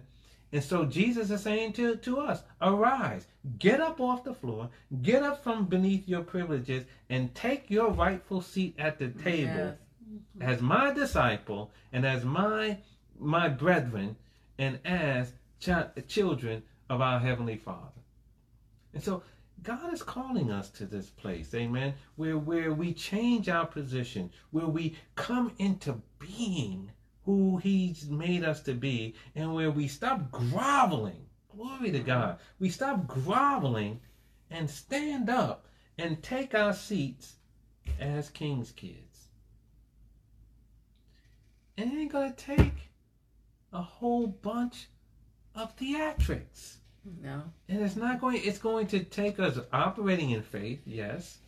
And so Jesus is saying to, to us, arise, get up off the floor, get up from beneath your privileges, and take your rightful seat at the table Yes. Mm-hmm. as my disciple and as my my brethren and as chi- children of our heavenly Father. And so God is calling us to this place, amen, where where we change our position, where we come into being who he's made us to be and where we stop groveling. Glory to God. We stop groveling and stand up and take our seats as king's kids. And it ain't gonna take a whole bunch of theatrics. No. And it's not going it's going to take us operating in faith, yes.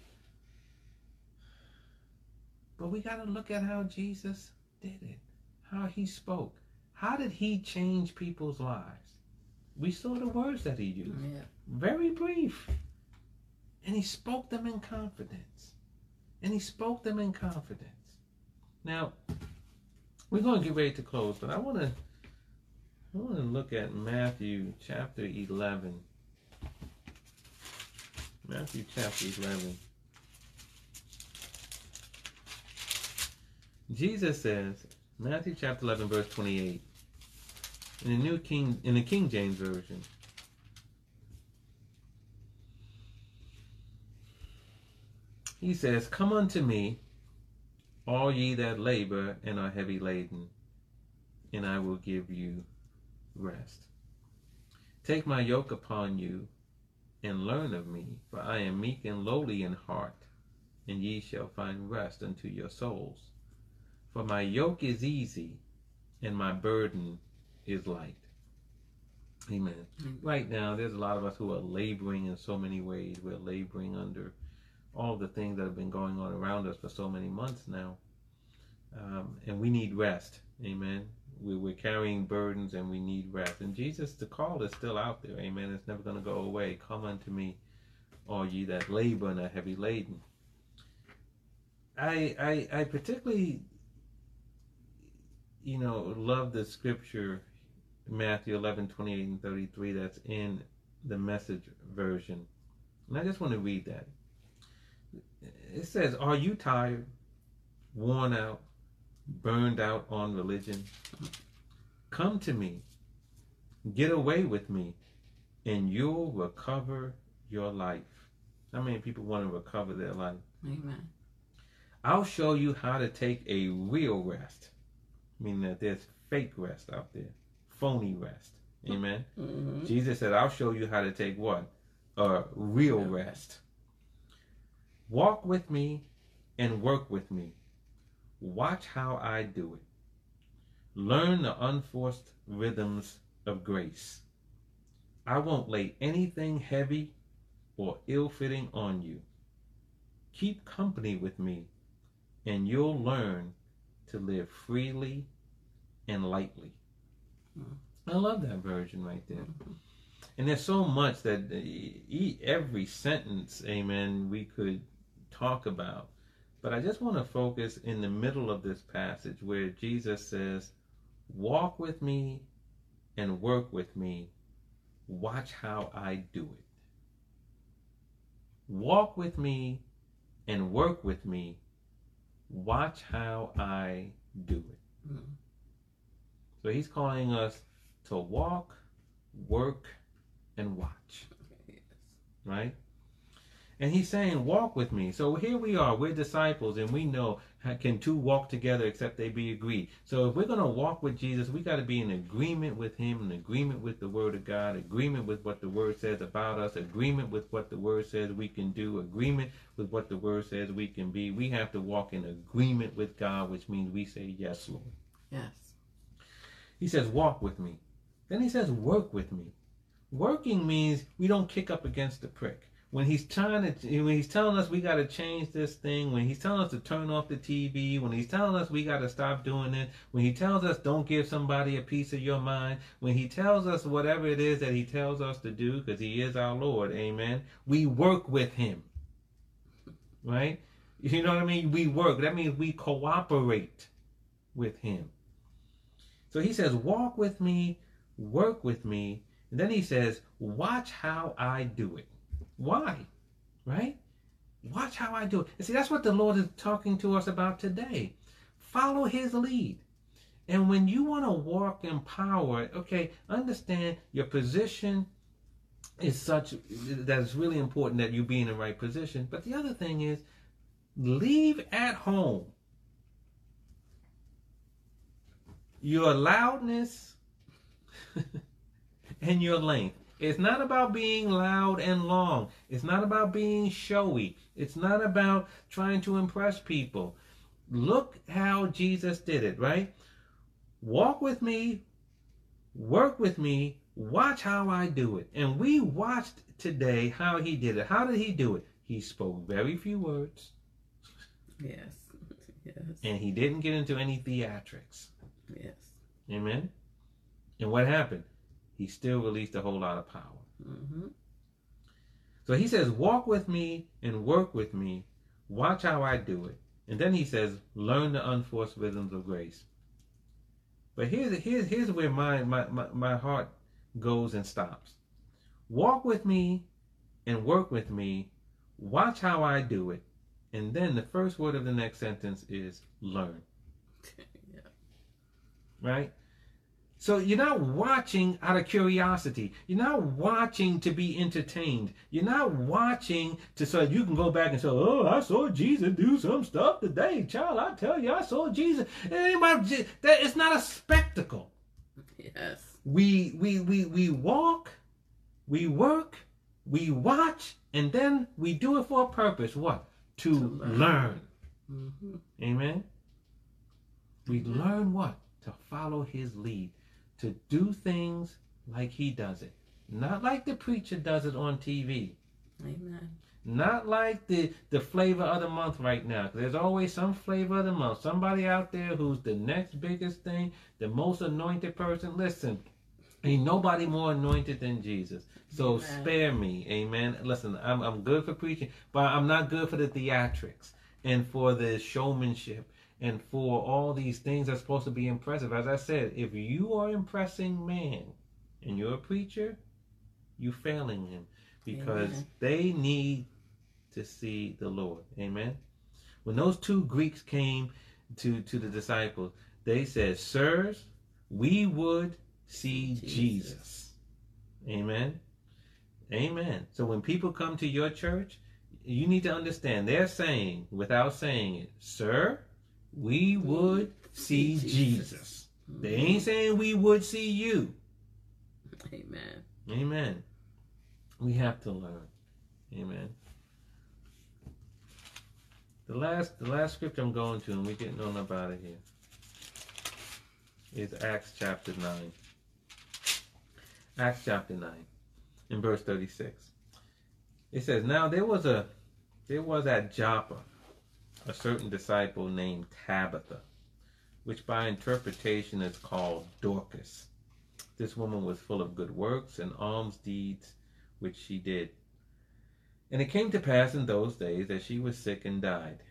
But we gotta look at how Jesus did it, how he spoke. How did he change people's lives? We saw the words that he used. Yeah. Very brief. And he spoke them in confidence. And he spoke them in confidence. Now, we're going to get ready to close, but I want to I want to look at Matthew chapter 11. Matthew chapter 11. Jesus says, Matthew chapter 11 verse 28 in the New King in the King James version. He says, Come unto me, all ye that labor and are heavy laden, and I will give you rest. Take my yoke upon you and learn of me, for I am meek and lowly in heart, and ye shall find rest unto your souls. For my yoke is easy and my burden is light. Amen. Mm. Right now, there's a lot of us who are laboring in so many ways. We're laboring under all the things that have been going on around us for so many months now. Um, and we need rest. Amen. We, we're carrying burdens and we need rest. And Jesus, the call is still out there. Amen. It's never going to go away. Come unto me, all ye that labor and are heavy laden. I, I, I particularly, you know, love the scripture, Matthew 11, 28 and 33, that's in the message version. And I just want to read that. It says, Are you tired, worn out, burned out on religion? Come to me, get away with me, and you'll recover your life. How many people want to recover their life? Amen. I'll show you how to take a real rest, meaning that there's fake rest out there, phony rest. Amen. Mm-hmm. Jesus said, I'll show you how to take what? A real Real rest. Walk with me and work with me. Watch how I do it. Learn the unforced rhythms of grace. I won't lay anything heavy or ill fitting on you. Keep company with me, and you'll learn to live freely and lightly. Mm. I love that version right there. Mhm. And there's so much that every sentence, amen, we could talk about. But I just want to focus in the middle of this passage where Jesus says, Walk with me and work with me. Watch how I do it. Walk with me and work with me. Watch how I do it. Mm. So he's calling us to walk, work, and watch, Yes. right? And he's saying, Walk with me. So here we are, we're disciples, and we know can two walk together except they be agreed. So if we're going to walk with Jesus, we got to be in agreement with him, in agreement with the Word of God, agreement with what the Word says about us, agreement with what the Word says we can do, agreement with what the Word says we can be. We have to walk in agreement with God, which means we say, Yes, Lord. Yes. He says, walk with me. Then he says, work with me. Working means we don't kick up against the prick. When he's trying to, when he's telling us we got to change this thing, when he's telling us to turn off the TV, when he's telling us we got to stop doing it, when he tells us don't give somebody a piece of your mind, when he tells us whatever it is that he tells us to do, because he is our Lord, amen, we work with him. Right? You know what I mean? We work. That means we cooperate with him. So he says, Walk with me, work with me. And then he says, watch how I do it. Why? Right? Watch how I do it. And see, that's what the Lord is talking to us about today. Follow his lead. And when you want to walk in power, okay, understand your position is such that it's really important that you be in the right position. But the other thing is, leave at home your loudness and your length. It's not about being loud and long. It's not about being showy. It's not about trying to impress people. Look how Jesus did it, right? Walk with me, work with me, watch how I do it. And we watched today how he did it. How did he do it? He spoke very few words. Yes. Yes. And he didn't get into any theatrics. Yes. Amen. And what happened? He still released a whole lot of power. Mm-hmm. So he says, Walk with me and work with me. Watch how I do it. And then he says, Learn the unforced rhythms of grace. But here's, here's, here's where my, my, my, my heart goes and stops. Walk with me and work with me. Watch how I do it. And then the first word of the next sentence is learn. yeah. right? So you're not watching out of curiosity. You're not watching to be entertained. You're not watching to so you can go back and say, "Oh, I saw Jesus do some stuff today, child. I tell you, I saw Jesus." It ain't about that. It's not a spectacle. Yes. We we we we walk, we work, we watch, and then we do it for a purpose. What? To, To learn. learn. Mm-hmm. Amen. We learn what? To follow his lead, to do things like he does it. Not like the preacher does it on TV. Amen. Not like the, the flavor of the month right now. There's always some flavor of the month. Somebody out there who's the next biggest thing, the most anointed person. Listen, ain't nobody more anointed than Jesus. So Amen. spare me. Amen. Listen, I'm, I'm good for preaching, but I'm not good for the theatrics and for the showmanship and for all these things that's supposed to be impressive. As I said, if you are impressing man and you're a preacher, you're failing him because Amen. they need to see the Lord. Amen. When those two Greeks came to to the disciples, they said, "Sirs, we would see Jesus." Jesus." Amen. Amen. So when people come to your church, you need to understand they're saying without saying it, "Sir, we would see Jesus." Jesus." They ain't saying we would see you. Amen. Amen. We have to learn. Amen. The last the last scripture I'm going to, and we're getting on up out of here, is Acts chapter nine. Acts chapter nine, in verse thirty-six. It says, Now there was a there was at Joppa a certain disciple named Tabitha, which by interpretation is called Dorcas. This woman was full of good works and alms deeds which she did. And it came to pass in those days that she was sick and died,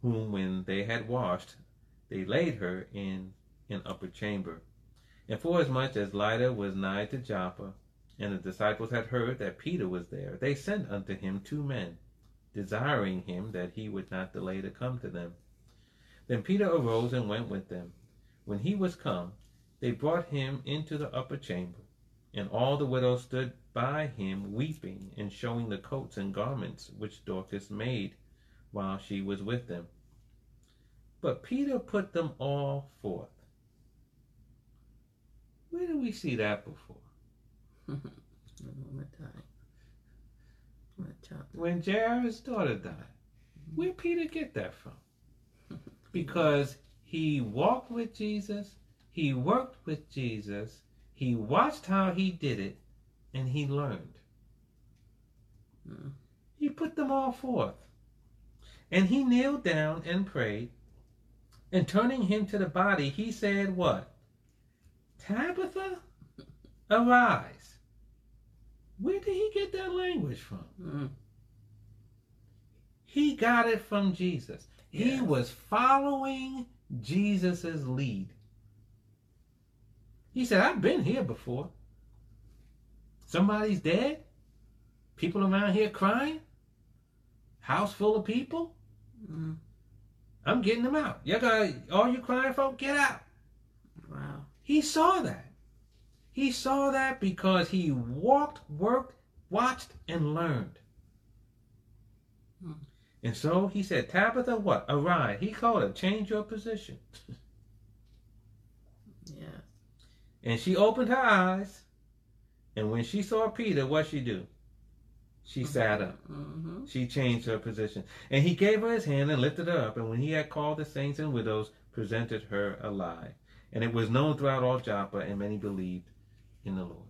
whom when they had washed, they laid her in an upper chamber. And forasmuch as Lydda was nigh to Joppa, and the disciples had heard that Peter was there, they sent unto him two men, desiring him that he would not delay to come to them. Then Peter arose and went with them. When he was come, they brought him into the upper chamber, and all the widows stood by him weeping and showing the coats and garments which Dorcas made while she was with them. But Peter put them all forth. Where do we see that before? Time. When Jairus' daughter died. Where Peter get that from? Because he walked with Jesus, he worked with Jesus, he watched how he did it, and he learned. Mm. He put them all forth. And he kneeled down and prayed. And turning him to the body, he said, What? Tabitha, arise. Where did he get that language from? Mm. He got it from Jesus. He was following Jesus's lead. He said, I've been here before. Somebody's dead. People around here crying. House full of people. Mm. I'm getting them out. Y'all got all you crying folk, get out. Wow. He saw that. He saw that because he walked, worked, watched, and learned. Hmm. And so he said, Tabitha, what? Arise. He called her, change your position. yeah. And she opened her eyes. And when she saw Peter, what she do? She sat up. Mm-hmm. She changed her position. And he gave her his hand and lifted her up. And when he had called the saints and widows, presented her alive. And it was known throughout all Joppa, and many believed in the Lord.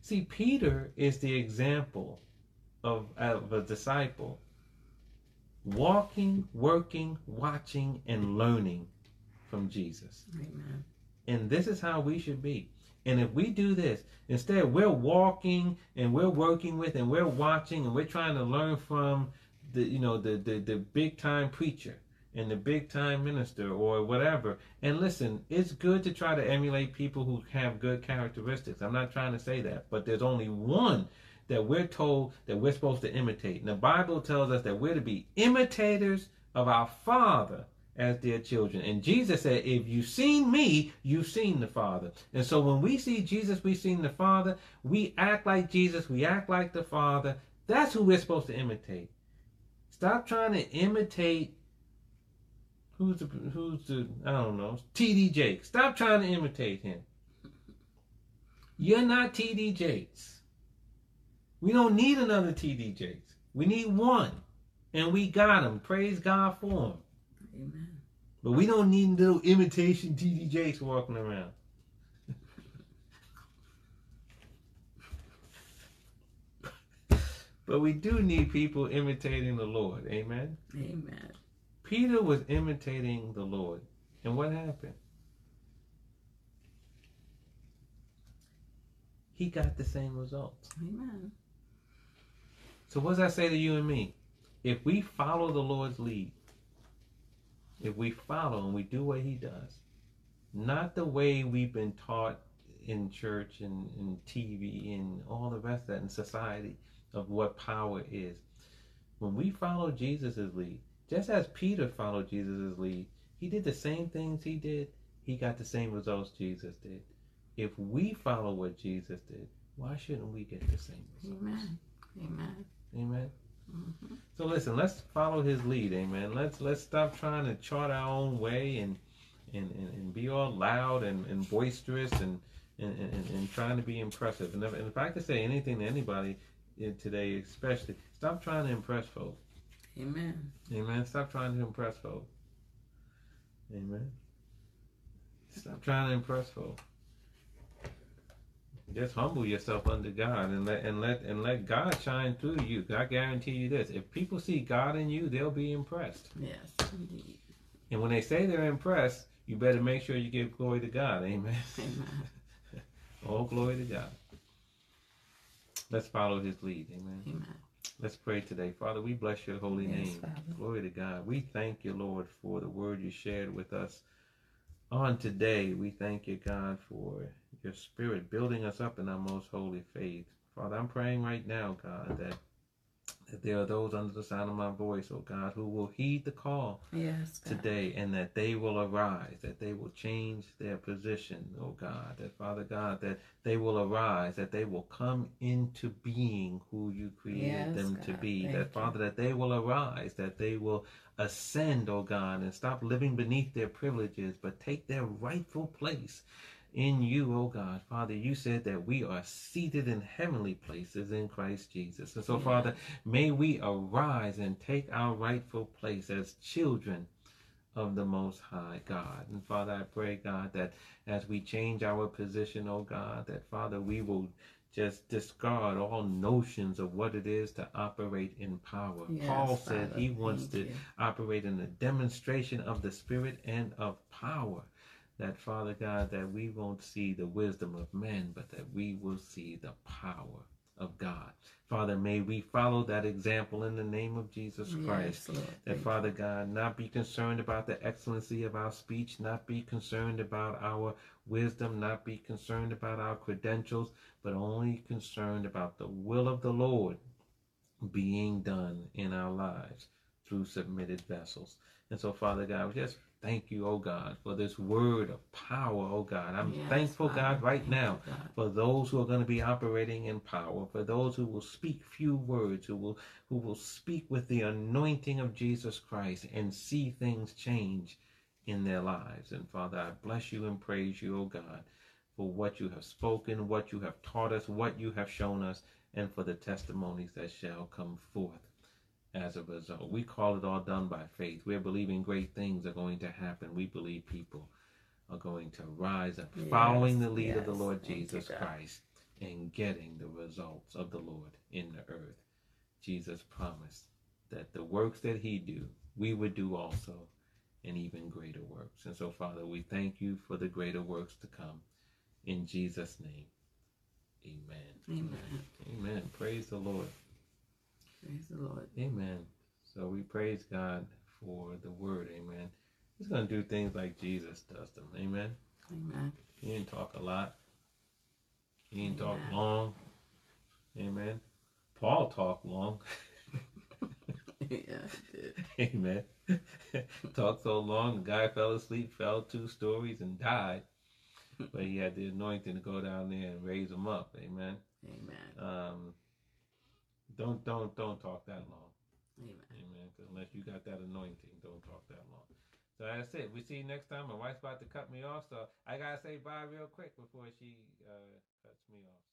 See, Peter is the example of, of a disciple walking, working, watching, and learning from Jesus. Amen. And this is how we should be. And if we do this, instead we're walking and we're working with and we're watching and we're trying to learn from the you know the the, the big time preacher and the big time minister or whatever. And listen, it's good to try to emulate people who have good characteristics. I'm not trying to say that, but there's only one that we're told that we're supposed to imitate. And the Bible tells us that we're to be imitators of our Father as their children. And Jesus said, If you've seen me, you've seen the Father. And so when we see Jesus, we've seen the Father. We act like Jesus, we act like the Father. That's who we're supposed to imitate. Stop trying to imitate who's the who's the I don't know, TD Jakes. Stop trying to imitate him. You're not TD Jakes. We don't need another TD Jakes. We need one. And we got him. Praise God for him. Amen. But we don't need little imitation TD Jakes walking around. but we do need people imitating the Lord. Amen. Amen. Peter was imitating the Lord. And what happened? He got the same results. Amen. So what does that say to you and me? If we follow the Lord's lead, if we follow and we do what he does, not the way we've been taught in church and, and TV and all the rest of that in society of what power is. When we follow Jesus' lead, just as Peter followed Jesus' lead, he did the same things he did, he got the same results Jesus did. If we follow what Jesus did, why shouldn't we get the same results? Amen. Amen. Amen. Mm-hmm. So listen, let's follow his lead, amen. Let's let's stop trying to chart our own way and and, and, and be all loud and, and boisterous and and, and, and trying to be impressive. And if, and if I could say anything to anybody today, especially, stop trying to impress folks. Amen. Amen. Stop trying to impress folks. Amen. Stop trying to impress folks. Just humble yourself under God and let and let and let God shine through you. I guarantee you this: if people see God in you, they'll be impressed. Yes, indeed. And when they say they're impressed, you better make sure you give glory to God. Amen. Amen. All glory to God. Let's follow His lead. Amen. Amen. Let's pray today. Father, we bless your holy Yes, name. Father. Glory to God. We thank you, Lord, for the word you shared with us on today. We thank you, God, for your spirit building us up in our most holy faith. Father, I'm praying right now, God, that that there are those under the sound of my voice, oh God, who will heed the call Yes, today and that they will arise, that they will change their position, oh God, that Father God, that they will arise, that they will come into being who you created Yes, them to be, that you. Father, that they will arise, that they will ascend, oh God, and stop living beneath their privileges, but take their rightful place in you, oh God. Father, you said that we are seated in heavenly places in Christ Jesus. And so. Father, may we arise and take our rightful place as children of the Most High God. And Father, I pray, God, that as we change our position, oh God, that Father, we will just discard all notions of what it is to operate in power. Yes, Paul said Father. he wants to you. operate in the demonstration of the Spirit and of power. That, Father God, that we won't see the wisdom of men, but that we will see the power of God. Father, may we follow that example in the name of Jesus Christ. Yes. That Father God, not be concerned about the excellency of our speech, not be concerned about our wisdom, not be concerned about our credentials, but only concerned about the will of the Lord being done in our lives through submitted vessels. And so, Father God, we just thank you, oh God, for this word of power, oh God. I'm Yes, thankful, Father. God, right now you, God. for those who are going to be operating in power, for those who will speak few words, who will who will speak with the anointing of Jesus Christ and see things change in their lives. And Father, I bless you and praise you, oh God, for what you have spoken, what you have taught us, what you have shown us, and for the testimonies that shall come forth as a result. We call it all done by faith. We're believing great things are going to happen. We believe people are going to rise up, Yes, following the lead of the. Lord Jesus Christ and getting the results of the Lord in the earth. Jesus promised that the works that he do, we would do also, and even greater works. And so, Father, we thank you for the greater works to come. In Jesus' name, amen. Amen. Amen. Praise the Lord. Praise the Lord. Amen. So we praise God for the word. Amen. He's going to do things like Jesus does them. Amen. Amen. He didn't talk a lot. He didn't talk long. Amen. Paul talked long. yeah, Amen. talked so long, the guy fell asleep, fell two stories, and died. But he had the anointing to go down there and raise him up. Amen. Amen. Um, don't don't don't talk that long. Amen. Amen. unless you got that anointing, don't talk that long. So that's it. We see you next time. My wife's about to cut me off, so I gotta say bye real quick before she uh, cuts me off.